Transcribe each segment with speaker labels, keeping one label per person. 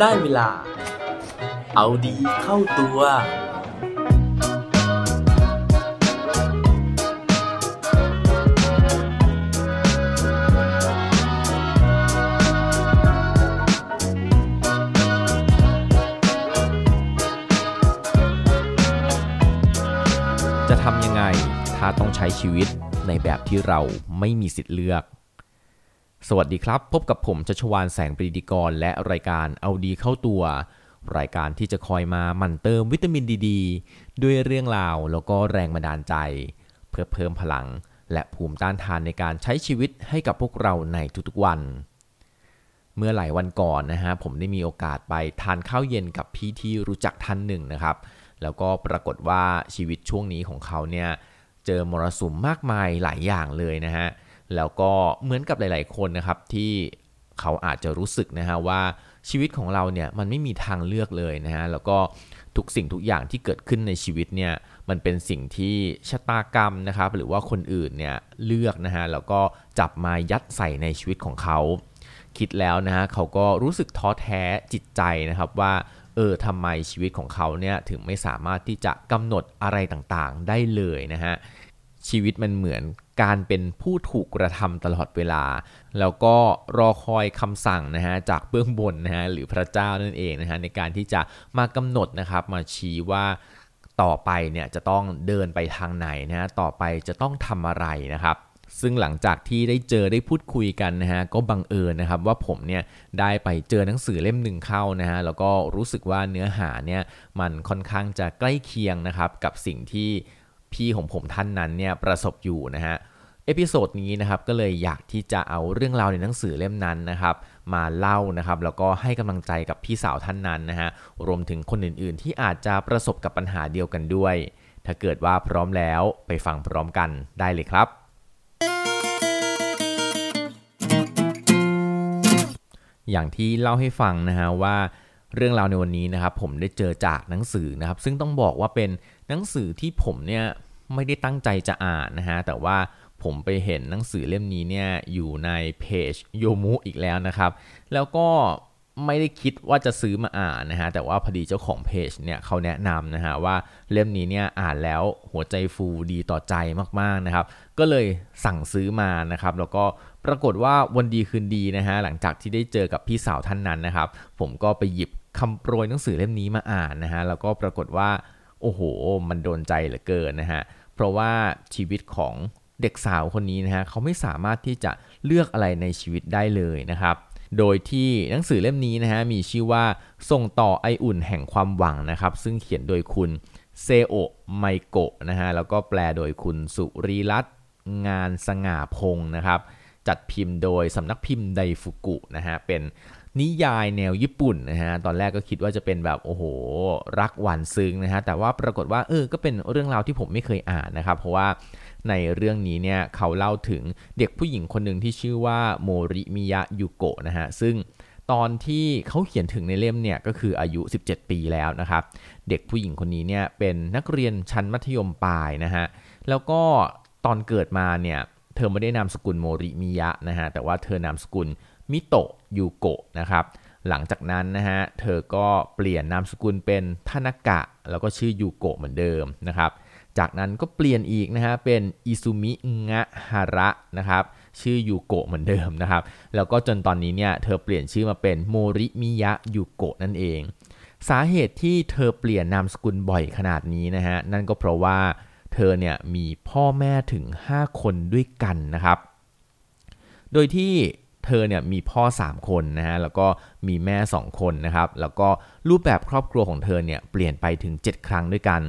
Speaker 1: ได้เวลา เอาดีเข้าตัว
Speaker 2: จะทำยังไง ถ้าต้องใช้ชีวิตในแบบที่เราไม่มีสิทธิ์เลือก สวัสดีครับ พบกับผมชัชวานแสงปรีดีกร และรายการเอาดีเข้าตัว รายการที่จะคอยมาหมั่นเติมวิตามินดีดด้วยเรื่องราวแล้วก็แรงบันดาลใจ เพื่อเพิ่มพลัง และภูมิต้านทานในการใช้ชีวิตให้กับพวกเราในทุกๆวัน เมื่อหลายวันก่อนนะฮะผมได้มีโอกาสไปทานข้าวเย็นกับพี่ที่รู้จักท่านหนึ่งนะครับ แล้วก็ปรากฏว่าชีวิตช่วงนี้ของเขาเนี่ยเจอมรสุมมากมายหลายอย่างเลยนะฮะ แล้วก็เหมือนกับหลาย ๆ คนนะครับที่เขาอาจจะรู้สึกนะฮะว่าชีวิตของเราเนี่ยมันไม่มีทางเลือกเลยนะฮะแล้วก็ทุกสิ่งทุกอย่างที่เกิดขึ้นในชีวิตเนี่ยมันเป็นสิ่งที่ชะตากรรมนะครับหรือว่าคนอื่นเนี่ยเลือกนะฮะแล้วก็จับมายัดใส่ในชีวิตของเขา คิดแล้วนะฮะเขาก็รู้สึกท้อแท้จิตใจนะครับว่าเออทำไมชีวิตของเขาเนี่ยถึงไม่สามารถที่จะกำหนดอะไรต่างๆได้เลยนะฮะ ชีวิตมันเหมือนการเป็นผู้ถูกกระทำตลอดเวลา แล้วก็รอคอยคำสั่งนะฮะจากเบื้องบนนะฮะหรือพระเจ้านั่นเองนะฮะในการที่จะมากำหนดนะครับมาชี้ว่าต่อไปเนี่ยจะต้องเดินไปทางไหนนะฮะต่อไปจะต้องทำอะไรนะครับซึ่งหลังจากที่ได้เจอได้พูดคุยกันนะฮะก็บังเอิญนะครับว่าผมเนี่ยได้ไปเจอหนังสือเล่มหนึ่งเข้านะฮะแล้วก็รู้สึกว่าเนื้อหาเนี่ยมันค่อนข้างจะใกล้เคียงนะครับกับสิ่งที่ พี่ของผมท่านนั้นเนี่ยประสบอยู่นะฮะ episode นี้นะครับก็เลยอยากที่จะเอาเรื่องราวในหนังสือเล่มนั้นนะครับ มาเล่านะครับแล้วก็ให้กำลังใจกับพี่สาวท่านนั้นนะฮะรวมถึงคนอื่นๆ ที่อาจจะประสบกับปัญหาเดียวกันด้วย ถ้าเกิดว่าพร้อมแล้วไปฟังพร้อมกันได้เลยครับ อย่างที่เล่าให้ฟังนะฮะว่า เรื่องราวในวันนี้นะครับผมได้เจอจากหนังสือนะครับ ซึ่งต้องบอกว่าเป็นหนังสือที่ผมเนี่ยไม่ได้ตั้งใจจะอ่านนะฮะแต่ว่าผมไปเห็นหนังสือเล่มนี้เนี่ยอยู่ในเพจโยมุอีกแล้วนะครับ แล้วก็ไม่ได้คิดว่าจะซื้อมาอ่านนะฮะแต่ว่าพอดีเจ้าของเพจเนี่ยเขาแนะนำนะฮะว่าเล่มนี้เนี่ยอ่านแล้วหัวใจฟูดีต่อใจมากๆนะครับ ก็เลยสั่งซื้อมานะครับ แล้วก็ปรากฏว่าวันดีคืนดีนะฮะหลังจากที่ได้เจอกับพี่สาวท่านนั้นนะครับ ผมก็ไปหยิบคำโปรยหนังสือเล่มนี้มาอ่านนะฮะแล้วก็ปรากฏว่าโอ้โห มันโดนใจเหลือเกินนะฮะเพราะว่าชีวิตของเด็กสาวคนนี้นะฮะเขาไม่สามารถที่จะเลือกอะไรในชีวิตได้เลยนะครับ โดยที่หนังสือเล่มนี้นะฮะมีชื่อว่าส่งต่อไออุ่นแห่งความหวังนะครับ ซึ่งเขียนโดยคุณเซโอะไมโกะนะฮะแล้วก็แปลโดยคุณสุรีรัตน์ งานสง่าพงนะครับ จัดพิมพ์โดยสำนักพิมพ์ไดฟุกุนะฮะเป็นนิยายแนวญี่ปุ่นนะฮะตอนแรกก็คิดว่าจะเป็นแบบโอ้โหรักหวานซึ้งนะฮะแต่ว่าปรากฏว่าเออก็เป็นเรื่องราวที่ผมไม่เคยอ่านนะครับ เพราะว่าในเรื่องนี้เนี่ยเขาเล่าถึงเด็กผู้หญิงคนหนึ่งที่ชื่อว่าโมริมิยะยุโกะนะฮะซึ่งตอนที่เขาเขียนถึงในเล่มเนี่ยก็คืออายุ 17 ปีแล้วนะครับ เด็กผู้หญิงคนนี้เนี่ยเป็นนักเรียนชั้นมัธยมปลายนะฮะแล้วก็ ตอนเกิดมาเนี่ยเธอไม่ได้นามสกุลโมริมิยะนะฮะแต่ว่าเธอนามสกุลมิโตะยูโกะนะครับหลังจากนั้นนะฮะเธอก็เปลี่ยนนามสกุลเป็นทานากะ แล้วก็ชื่อยูโกะเหมือนเดิมนะครับจากนั้นก็เปลี่ยนอีกนะฮะเป็นอิซุมิงะฮาระนะครับชื่อยูโกะเหมือนเดิมนะครับแล้วก็จนตอนนี้เนี่ยเธอเปลี่ยนชื่อมาเป็นโมริมิยะยูโกะนั่นเอง สาเหตุที่เธอเปลี่ยนนามสกุลบ่อยขนาดนี้นะฮะนั่นก็เพราะว่า เธอเนี่ยมีพ่อแม่ถึง 5 คนด้วยกันนะครับ โดยที่เธอเนี่ยมีพ่อ 3 คนนะฮะแล้วก็มีแม่ 2 คนนะครับ แล้วก็รูปแบบครอบครัวของเธอเนี่ยเปลี่ยนไปถึง 7 ครั้งด้วยกัน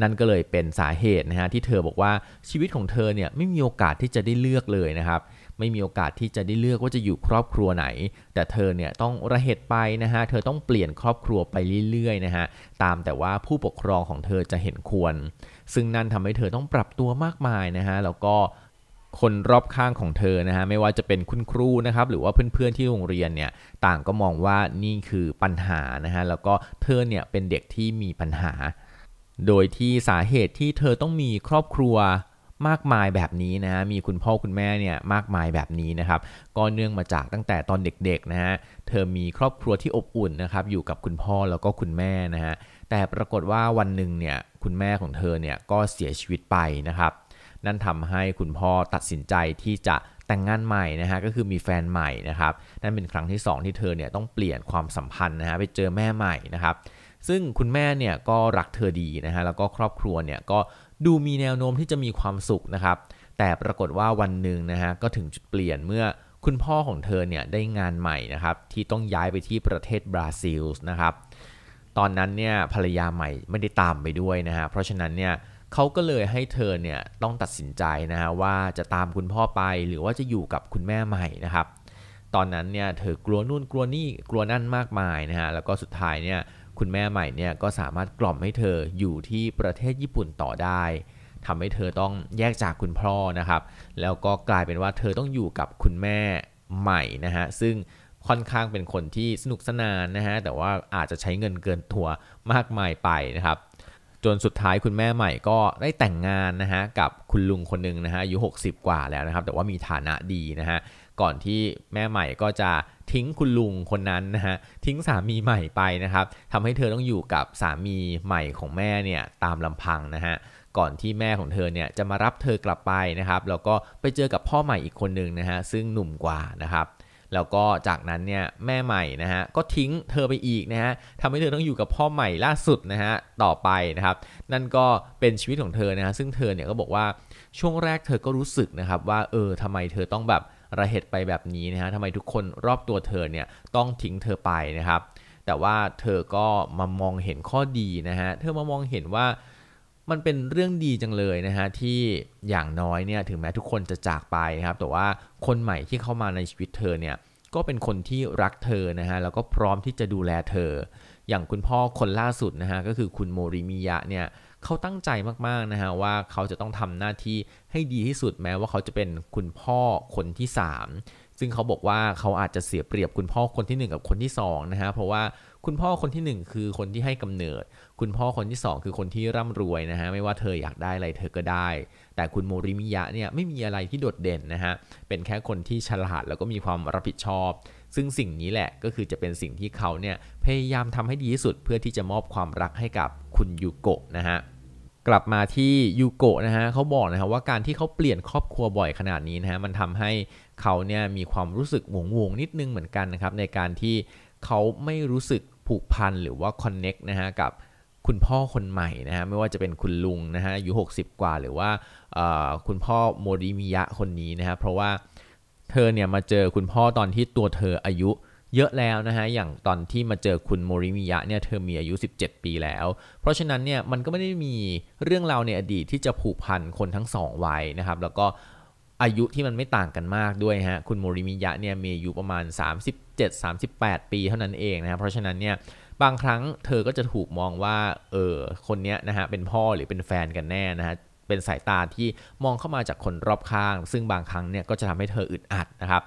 Speaker 2: นั่นก็เลยเป็นสาเหตุนะฮะที่เธอบอกว่าชีวิตของเธอเนี่ยไม่มีโอกาสที่จะได้เลือกเลยนะครับไม่มีโอกาสที่จะได้เลือกว่าจะอยู่ครอบครัวไหน แต่เธอเนี่ยต้องระเหตุไปนะฮะ เธอต้องเปลี่ยนครอบครัวไปเรื่อยๆนะฮะ ตามแต่ว่าผู้ปกครองของเธอจะเห็นควร ซึ่งนั่นทำให้เธอต้องปรับตัวมากมายนะฮะแล้วก็คนรอบข้างของเธอนะฮะไม่ว่าจะเป็นคุณครูนะครับหรือว่าเพื่อนๆที่โรงเรียนเนี่ยต่างก็มองว่านี่คือปัญหานะฮะแล้วก็เธอเนี่ยเป็นเด็กที่มีปัญหา โดยที่สาเหตุที่เธอต้องมีครอบครัวมากมายแบบนี้นะฮะมีคุณพ่อคุณแม่เนี่ยมากมายแบบนี้นะครับก็เนื่องมาจากตั้งแต่ตอนเด็กๆนะฮะเธอมีครอบครัวที่อบอุ่นนะครับอยู่กับคุณพ่อแล้วก็คุณแม่นะฮะแต่ปรากฏว่าวันหนึ่งเนี่ย คุณแม่ของเธอเนี่ยก็เสียชีวิตไปนะครับ นั่นทำให้คุณพ่อตัดสินใจที่จะแต่งงานใหม่นะฮะก็คือมีแฟนใหม่นะครับนั่นเป็นครั้งที่ 2 ที่เธอเนี่ยต้องเปลี่ยนความสัมพันธ์นะฮะไปเจอแม่ใหม่นะครับ ซึ่งคุณแม่เนี่ยก็รักเธอดีนะฮะแล้วก็ครอบครัวเนี่ยก็ดูมีแนวโน้มที่จะมีความสุขนะครับ แต่ปรากฏว่าวันหนึ่งนะฮะก็ถึงจุดเปลี่ยนเมื่อคุณพ่อของเธอเนี่ยได้งานใหม่นะครับที่ต้องย้ายไปที่ประเทศบราซิลนะครับ ตอนนั้นเนี่ยภรรยาใหม่ไม่ได้ตามไปด้วยนะฮะเพราะฉะนั้นเนี่ยเขาก็เลยให้เธอเนี่ยต้องตัดสินใจนะฮะว่าจะตามคุณพ่อไปหรือว่าจะอยู่กับคุณแม่ใหม่นะครับ ตอนนั้นเนี่ยเธอกลัวนู่นกลัวนี่กลัวนั่นมากมายนะฮะแล้วก็สุดท้ายเนี่ยคุณแม่ใหม่เนี่ยก็สามารถกล่อมให้เธออยู่ที่ประเทศญี่ปุ่นต่อได้ทำให้เธอต้องแยกจากคุณพ่อนะครับ แล้วก็กลายเป็นว่าเธอต้องอยู่กับคุณแม่ใหม่นะฮะซึ่ง ค่อนข้างเป็นคนที่สนุกสนานนะฮะแต่ว่าอาจจะใช้เงินเกินตัวมากมายไปนะครับ จนสุดท้ายคุณแม่ใหม่ก็ได้แต่งงานนะฮะกับคุณลุงคนหนึ่งนะฮะอายุ60 กว่าแล้วนะครับ แต่ว่ามีฐานะดีนะฮะก่อนที่แม่ใหม่ก็จะทิ้งคุณลุงคนนั้นนะฮะทิ้งสามีใหม่ไปนะครับทำให้เธอต้องอยู่กับสามีใหม่ของแม่เนี่ยตามลำพังนะฮะก่อนที่แม่ของเธอเนี่ยจะมารับเธอกลับไปนะครับแล้วก็ไปเจอกับพ่อใหม่อีกคนหนึ่งนะฮะซึ่งหนุ่มกว่านะครับ แล้วก็จากนั้นเนี่ยแม่ใหม่นะฮะก็ทิ้งเธอไปอีกนะฮะทำให้เธอต้องอยู่กับพ่อใหม่ล่าสุดนะฮะต่อไปนะครับ นั่นก็เป็นชีวิตของเธอนะฮะซึ่งเธอเนี่ยก็บอกว่าช่วงแรกเธอก็รู้สึกนะครับว่าเออทำไมเธอต้องแบบระเหตุไปแบบนี้นะฮะทำไมทุกคนรอบตัวเธอเนี่ยต้องทิ้งเธอไปนะครับ แต่ว่าเธอก็มามองเห็นข้อดีนะฮะเธอมามองเห็นว่า มันเป็นเรื่องดีจังเลยนะฮะที่อย่างน้อยเนี่ยถึงแม้ทุกคนจะจากไปนะครับแต่ว่าคนใหม่ที่เข้ามาในชีวิตเธอเนี่ยก็เป็นคนที่รักเธอนะฮะแล้วก็พร้อมที่จะดูแลเธอ อย่างคุณพ่อคนล่าสุดนะฮะก็คือคุณโมริมิยะเนี่ยเขาตั้งใจมากๆนะฮะว่าเขาจะต้องทำหน้าที่ให้ดีที่สุดแม้ว่าเขาจะเป็นคุณพ่อคนที่3 ซึ่งเขาบอกว่าเขาอาจจะเสียเปรียบคุณพ่อคนที่ 1 กับคนที่2นะฮะเพราะว่าคุณพ่อคนที่ 1 คือคนที่ให้กำเนิด คุณพ่อคนที่ 2 คือคนที่ร่ำรวยนะฮะไม่ว่าเธออยากได้อะไรเธอก็ได้ แต่คุณโมริมิยะเนี่ยไม่มีอะไรที่โดดเด่นนะฮะเป็นแค่คนที่ฉลาดแล้วก็มีความรับผิดชอบ ซึ่งสิ่งนี้แหละก็คือจะเป็นสิ่งที่เขาเนี่ยพยายามทำให้ดีที่สุด เพื่อที่จะมอบความรักให้กับคุณยูโกะนะฮะกลับมาที่ยูโกะนะฮะเขาบอกนะฮะว่าการที่เขาเปลี่ยนครอบครัวบ่อยขนาดนี้นะฮะมันทำให้ เขาเนี่ยมีความรู้สึกหวงวงนิดนึงเหมือนกันนะครับในการที่เขาไม่รู้สึกผูกพันหรือว่าคอนเน็กนะฮะกับคุณพ่อคนใหม่นะฮะไม่ว่าจะเป็นคุณลุงนะฮะอายุ60 กว่าหรือว่าคุณพ่อโมริมิยะคนนี้นะฮะเพราะว่าเธอเนี่ยมาเจอคุณพ่อตอนที่ตัวเธออายุเยอะแล้วนะฮะ อย่างตอนที่มาเจอคุณโมริมิยะเนี่ย เธอมีอายุ 17 ปีแล้ว เพราะฉะนั้นเนี่ย มันก็ไม่ได้มีเรื่องราวในอดีตที่จะผูกพันคนทั้งสองไวัยนะครับ แล้วก็ อายุที่มันไม่ต่างกันมากด้วยฮะคุณโมริมิยะเนี่ยมีอายุประมาณ 37-38 ปีเท่านั้นเองนะครับเพราะฉะนั้นเนี่ยบางครั้งเธอก็จะถูกมองว่าเออคนเนี้ยนะฮะเป็นพ่อหรือเป็นแฟนกันแน่นะฮะเป็นสายตาที่มองเข้ามาจากคนรอบข้าง ซึ่งบางครั้งเนี่ยก็จะทำให้เธออึดอัดนะครับ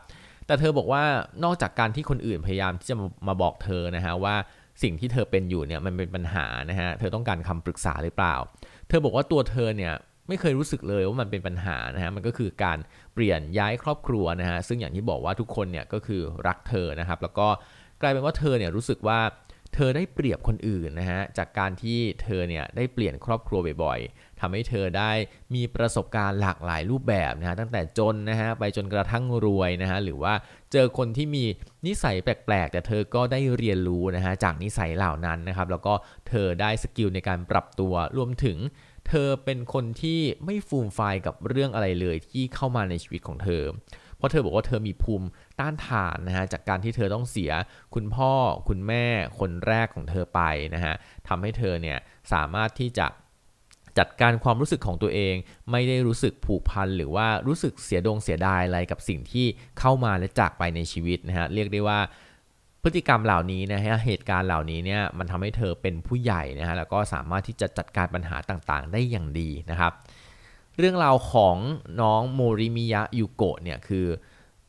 Speaker 2: แต่เธอบอกว่านอกจากการที่คนอื่นพยายามที่จะมาบอกเธอนะฮะว่าสิ่งที่เธอเป็นอยู่เนี่ยมันเป็นปัญหานะฮะเธอต้องการคำปรึกษาหรือเปล่า เธอบอกว่าตัวเธอเนี่ย ไม่เคยรู้สึกเลยว่ามันเป็นปัญหานะฮะมันก็คือการเปลี่ยนย้ายครอบครัวนะฮะซึ่งอย่างที่บอกว่าทุกคนเนี่ยก็คือรักเธอนะครับ แล้วก็กลายเป็นว่าเธอเนี่ยรู้สึกว่าเธอได้เปรียบคนอื่นนะฮะจากการที่เธอเนี่ยได้เปลี่ยนครอบครัวบ่อยๆทำให้เธอได้มีประสบการณ์หลากหลายรูปแบบนะฮะตั้งแต่จนนะฮะไปจนกระทั่งรวยนะฮะหรือว่าเจอคนที่มีนิสัยแปลกๆ แต่เธอก็ได้เรียนรู้นะฮะจากนิสัยเหล่านั้นนะครับแล้วก็เธอได้สกิลในการปรับตัวรวมถึง เธอเป็นคนที่ไม่ฟูมไฟกับเรื่องอะไรเลยที่เข้ามาในชีวิตของเธอ เพราะเธอบอกว่าเธอมีภูมิต้านทานนะฮะจากการที่เธอต้องเสียคุณพ่อคุณแม่คนแรกของเธอไปนะฮะทำให้เธอเนี่ยสามารถที่จะจัดการความรู้สึกของตัวเอง ไม่ได้รู้สึกผูกพันหรือว่ารู้สึกเสียดงเสียดายอะไรกับสิ่งที่เข้ามาและจากไปในชีวิตนะฮะเรียกได้ว่า พฤติกรรมเหล่านี้นะฮะเหตุการณ์เหล่านี้เนี่ยมันทำให้เธอเป็นผู้ใหญ่นะฮะแล้วก็สามารถที่จะจัดการปัญหาต่างๆ ได้อย่างดีนะครับ เรื่องราวของน้องโมริมิยะยูโกะเนี่ยคือ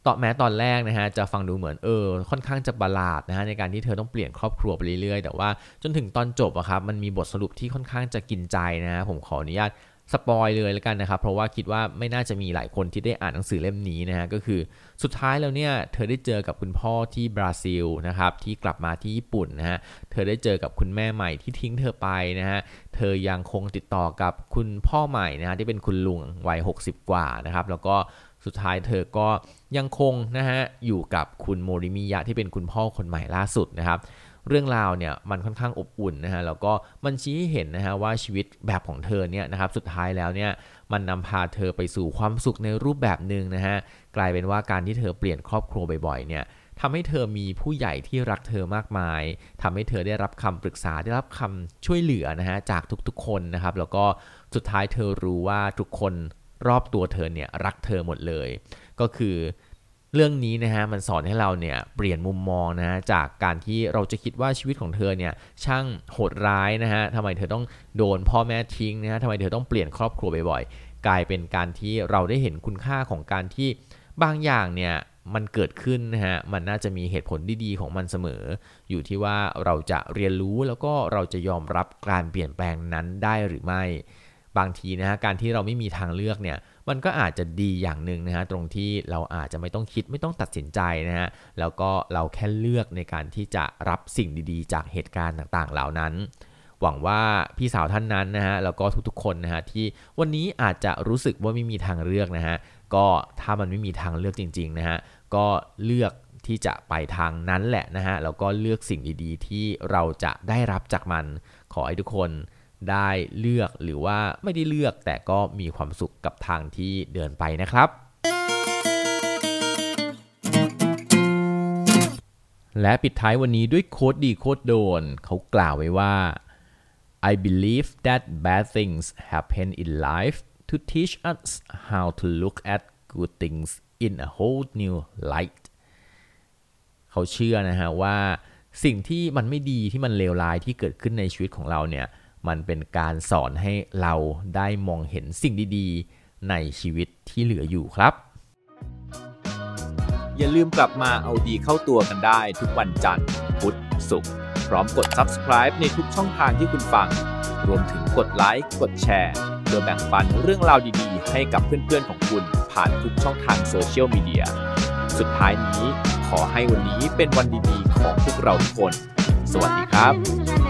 Speaker 2: ตอนแม้ตอนแรกนะฮะจะฟังดูเหมือนเออค่อนข้างจะบาลาดนะฮะในการที่เธอต้องเปลี่ยนครอบครัวไปเรื่อยๆ แต่ว่าจนถึงตอนจบอะครับมันมีบทสรุปที่ค่อนข้างจะกินใจนะฮะผมขออนุญาต สปอยเลยแล้วกันนะครับ เพราะว่าคิดว่าไม่น่าจะมีหลายคนที่ได้อ่านหนังสือเล่มนี้นะฮะก็คือสุดท้ายแล้วเนี่ยเธอได้เจอกับคุณพ่อที่บราซิลนะครับที่กลับมาที่ญี่ปุ่นนะฮะเธอได้เจอกับคุณแม่ใหม่ที่ทิ้งเธอไปนะฮะเธอยังคงติดต่อกับคุณพ่อใหม่นะฮะที่เป็นคุณลุงวัย 60 กว่านะครับแล้วก็สุดท้ายเธอก็ยังคงนะฮะอยู่กับคุณโมริมิยะที่เป็นคุณพ่อคนใหม่ล่าสุดนะครับ เรื่องราวเนี่ยมันค่อนข้างอบอุ่นนะฮะแล้วก็มันชี้ให้เห็นนะฮะว่าชีวิตแบบของเธอเนี่ยนะครับสุดท้ายแล้วเนี่ยมันนำพาเธอไปสู่ความสุขในรูปแบบหนึ่งนะฮะกลายเป็นว่าการที่เธอเปลี่ยนครอบครัวบ่อยๆเนี่ยทำให้เธอมีผู้ใหญ่ที่รักเธอมากมายทำให้เธอได้รับคำปรึกษาได้รับคำช่วยเหลือนะฮะจากทุกๆคนนะครับแล้วก็สุดท้ายเธอรู้ว่าทุกคนรอบตัวเธอเนี่ยรักเธอหมดเลย ก็คือ เรื่องนี้นะฮะมันสอนให้เราเนี่ยเปลี่ยนมุมมองนะฮะจากการที่เราจะคิดว่าชีวิตของเธอเนี่ยช่างโหดร้ายนะฮะทำไมเธอต้องโดนพ่อแม่ทิ้งนะฮะทำไมเธอต้องเปลี่ยนครอบครัวบ่อยๆกลายเป็นการที่เราได้เห็นคุณค่าของการที่บางอย่างเนี่ยมันเกิดขึ้นนะฮะมันน่าจะมีเหตุผลดีๆของมันเสมอ อยู่ที่ว่าเราจะเรียนรู้แล้วก็เราจะยอมรับการเปลี่ยนแปลงนั้นได้หรือไม่ บางทีนะฮะการที่เราไม่มีทางเลือกเนี่ยมันก็อาจจะดีอย่างหนึ่งนะฮะตรงที่เราอาจจะไม่ต้องคิดไม่ต้องตัดสินใจนะฮะแล้วก็เราแค่เลือกในการที่จะรับสิ่งดีๆ จากเหตุการณ์ต่างๆ เหล่านั้น หวังว่าพี่สาวท่านนั้นนะฮะแล้วก็ทุกๆ คนนะฮะที่วันนี้อาจจะรู้สึกว่าไม่มีทางเลือกนะฮะก็ถ้ามันไม่มีทางเลือกจริงๆนะฮะก็เลือกที่จะไปทางนั้นแหละนะฮะแล้วก็เลือกสิ่งดีๆ ที่เราจะได้รับจากมัน ขอให้ทุกคน ได้เลือกหรือว่าไม่ได้เลือกแต่ก็มีความสุขกับทางที่เดินไปนะครับ และปิดท้ายวันนี้ด้วยโค้ดดีโค้ดโดน เขากล่าวไว้ว่า I believe that bad things happen in life to teach us how to look at good things in a whole new light เขาเชื่อนะฮะว่าสิ่งที่มันไม่ดีที่มันเลวร้ายที่เกิดขึ้นในชีวิตของเราเนี่ย มันเป็นการสอนให้เราได้มองเห็นสิ่งดีๆ ในชีวิตที่เหลืออยู่ครับ
Speaker 1: อย่าลืมกลับมาเอาดีเข้าตัวกันได้ทุกวันจันทร์ พุธ ศุกร์ พร้อมกด subscribe ในทุกช่องทางที่คุณฟัง รวมถึงกดไลค์ กดแชร์ เพื่อแบ่งปันเรื่องราวดีๆ ให้กับเพื่อนๆของคุณผ่านทุกช่องทางโซเชียลมีเดีย สุดท้ายนี้ขอให้วันนี้เป็นวันดีๆ ของพวกเราทุกคน สวัสดีครับ